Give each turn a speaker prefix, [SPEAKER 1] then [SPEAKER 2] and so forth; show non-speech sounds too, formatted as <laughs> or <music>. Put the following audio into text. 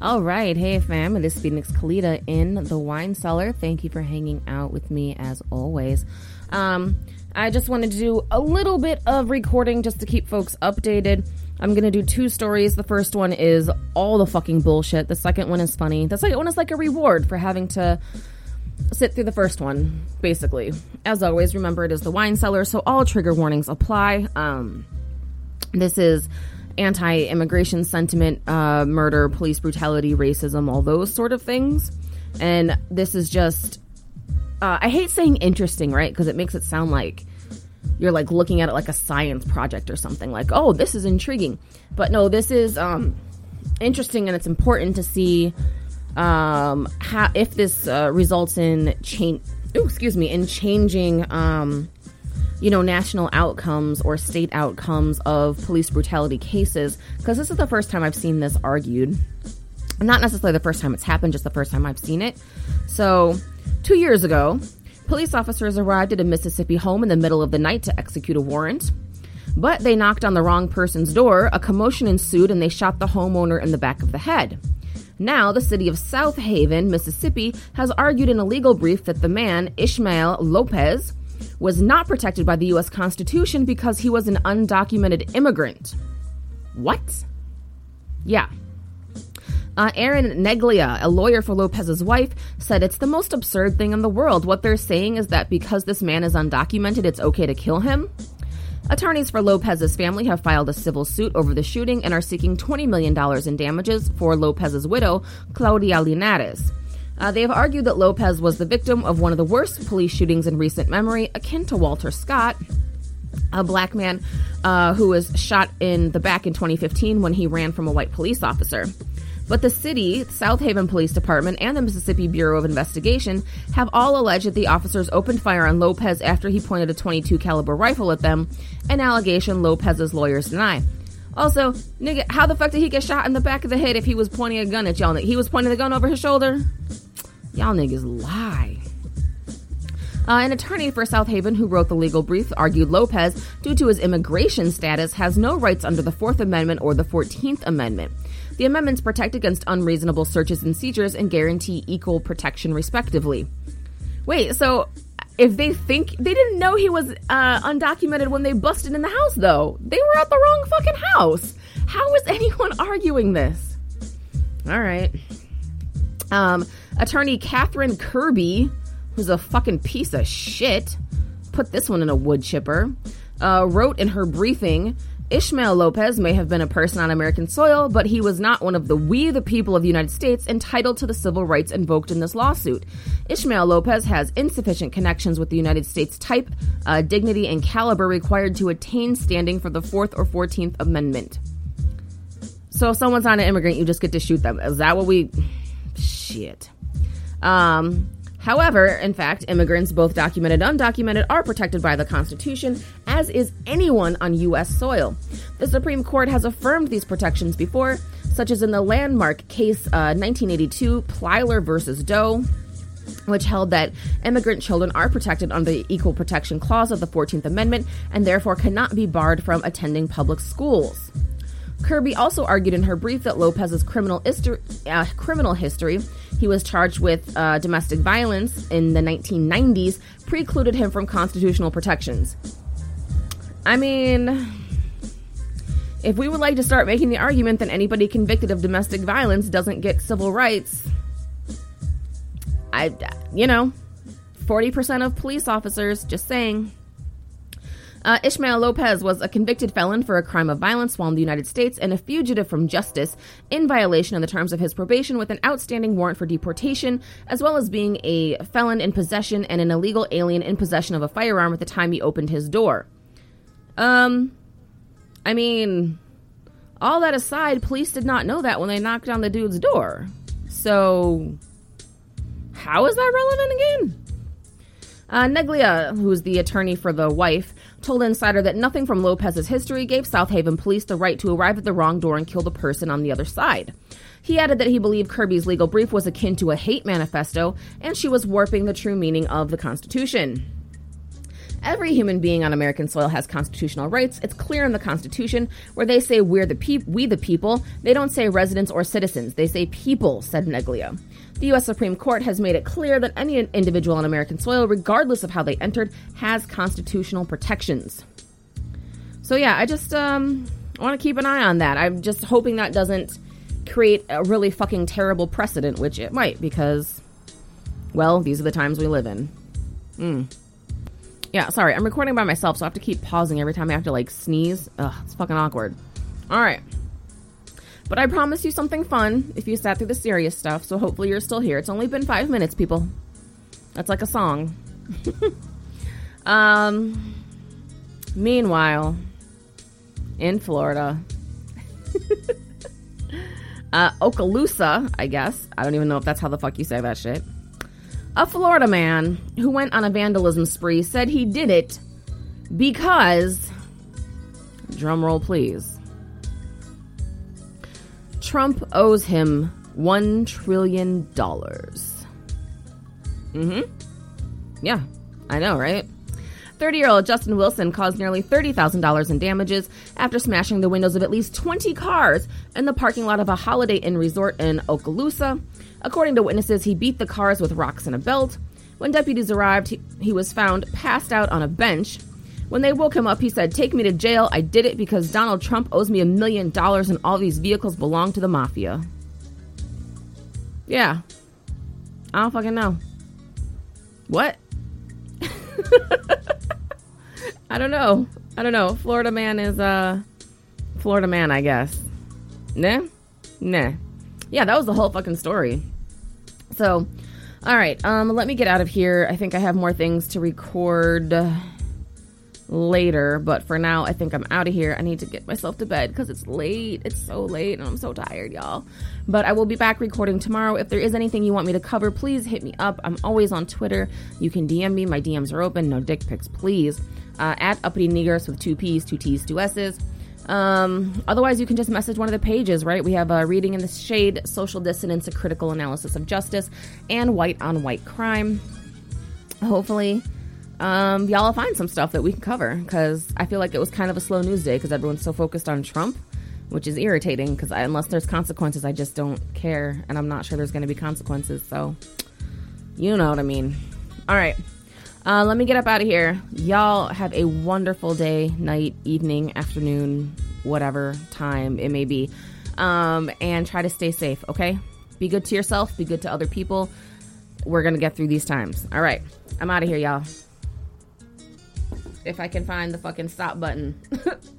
[SPEAKER 1] All right. Hey, fam. This is Phoenix Kalita in the wine cellar. Thank you for hanging out with me as always. Um, I just wanted to do a little bit of recording just to keep folks updated. I'm gonna do two stories. The first one is all the fucking bullshit. The second one is funny. The second one is like a reward for having to sit through the first one, basically. As always, remember it is the wine cellar, so all trigger warnings apply. Um, this is anti immigration sentiment, uh, murder, police brutality, racism, all those sort of things. And this is just, uh, I hate saying interesting, right? Because it makes it sound like you're like looking at it like a science project or something like, oh, this is intriguing. But no, this is um, interesting and it's important to see um, how, if this uh, results in change. excuse me, in changing um, you know, national outcomes or state outcomes of police brutality cases, because this is the first time I've seen this argued. Not necessarily the first time it's happened, just the first time I've seen it. So, two years ago, police officers arrived at a Mississippi home in the middle of the night to execute a warrant. But they knocked on the wrong person's door, a commotion ensued, and they shot the homeowner in the back of the head. Now, the city of Southaven, Mississippi, has argued in a legal brief that the man, Ishmael Lopez, was not protected by the U.S. Constitution because he was an undocumented immigrant. What? Yeah. Uh, Aaron Neglia, a lawyer for Lopez's wife, said it's the most absurd thing in the world. What they're saying is that because this man is undocumented, it's okay to kill him. Attorneys for Lopez's family have filed a civil suit over the shooting and are seeking $20 million in damages for Lopez's widow, Claudia Linares. Uh, they have argued that Lopez was the victim of one of the worst police shootings in recent memory, akin to Walter Scott, a black man uh, who was shot in the back in 2015 when he ran from a white police officer. But the city, Southaven Police Department, and the Mississippi Bureau of Investigation have all alleged that the officers opened fire on Lopez after he pointed a 22 caliber rifle at them, an allegation Lopez's lawyers deny. Also, nigga, how the fuck did he get shot in the back of the head if he was pointing a gun at y'all? He was pointing the gun over his shoulder? Y'all niggas lie. Uh, an attorney for Southaven who wrote the legal brief argued Lopez, due to his immigration status, has no rights under the Fourth Amendment or the Fourteenth Amendment. The amendments protect against unreasonable searches and seizures and guarantee equal protection, respectively. Wait, so if they think they didn't know he was uh, undocumented when they busted in the house, though, they were at the wrong fucking house. How is <laughs> anyone arguing this? All right. Um, attorney Katherine Kerby, who's a fucking piece of shit, put this one in a wood chipper, uh, wrote in her briefing Ishmael Lopez may have been a person on American soil, but he was not one of the we the people of the United States entitled to the civil rights invoked in this lawsuit. Ishmael Lopez has insufficient connections with the United States type, uh, dignity, and caliber required to attain standing for the Fourth or Fourteenth Amendment. So if someone's not an immigrant, you just get to shoot them. Is that what we shit. Um, however, in fact, immigrants, both documented and undocumented, are protected by the Constitution, as is anyone on U.S. soil. The Supreme Court has affirmed these protections before, such as in the landmark case uh, 1982 Plyler versus Doe which held that immigrant children are protected under the Equal Protection Clause of the 14th Amendment and therefore cannot be barred from attending public schools. Kerby also argued in her brief that Lopez's criminal, uh, criminal history, he was charged with uh, domestic violence in the 1990s, precluded him from constitutional protections. I mean, if we would like to start making the argument that anybody convicted of domestic violence doesn't get civil rights, I, you know, 40% of police officers, just saying. Uh, Ishmael Lopez was a convicted felon for a crime of violence while in the United States and a fugitive from justice in violation of the terms of his probation with an outstanding warrant for deportation, as well as being a felon in possession and an illegal alien in possession of a firearm at the time he opened his door. Um, I mean, all that aside, police did not know that when they knocked on the dude's door. So, how is that relevant again? Uh, Neglia, who's the attorney for the wife, told Insider that nothing from Lopez's history gave Southaven police the right to arrive at the wrong door and kill the person on the other side. He added that he believed Kerby's legal brief was akin to a hate manifesto, and she was warping the true meaning of the Constitution. Every human being on American soil has constitutional rights. It's clear in the Constitution where they say we're the peop- we the people. They don't say residents or citizens. They say people, said Neglia. The U.S. Supreme Court has made it clear that any individual on American soil, regardless of how they entered, has constitutional protections. So yeah, I just um, want to keep an eye on that. I'm just hoping that doesn't create a really fucking terrible precedent, which it might, because, well, these are the times we live in. Mm. Yeah, sorry, I'm recording by myself, so I have to keep pausing every time I have to like sneeze. Ugh, it's fucking awkward. All right. But I promise you something fun if you sat through the serious stuff, so hopefully you're still here. It's only been five minutes, people. That's like a song. <laughs> um, meanwhile, in Florida, <laughs> uh, Okaloosa, I guess. I don't even know if that's how the fuck you say that shit. A Florida man who went on a vandalism spree said he did it because, drumroll please, Trump owes him $1 trillion. Mm hmm. Yeah, I know, right? 30 year old Justin Wilson caused nearly $30,000 in damages after smashing the windows of at least 20 cars in the parking lot of a Holiday Inn resort in Okaloosa. According to witnesses, he beat the cars with rocks and a belt. When deputies arrived, he, he was found passed out on a bench. When they woke him up, he said, Take me to jail. I did it because Donald Trump owes me a million dollars and all these vehicles belong to the mafia. Yeah. I don't fucking know. What? <laughs> I don't know. I don't know. Florida man is uh Florida man, I guess. Nah? Nah. Yeah, that was the whole fucking story. So, all right, um let me get out of here. I think I have more things to record later, but for now, I think I'm out of here. I need to get myself to bed because it's late. It's so late, and I'm so tired, y'all. But I will be back recording tomorrow. If there is anything you want me to cover, please hit me up. I'm always on Twitter. You can DM me. My DMs are open. No dick pics, please. Uh, at Uppity Negers with two P's, two T's, two S's. Um, otherwise, you can just message one of the pages, right? We have uh, Reading in the Shade, Social Dissonance, a critical analysis of justice, and White on White Crime. Hopefully, um, y'all find some stuff that we can cover because I feel like it was kind of a slow news day because everyone's so focused on Trump, which is irritating because unless there's consequences, I just don't care, and I'm not sure there's going to be consequences. So, you know what I mean. All right. Uh, let me get up out of here. Y'all have a wonderful day, night, evening, afternoon, whatever time it may be. Um, and try to stay safe, okay? Be good to yourself, be good to other people. We're going to get through these times. All right. I'm out of here, y'all if I can find the fucking stop button. <laughs>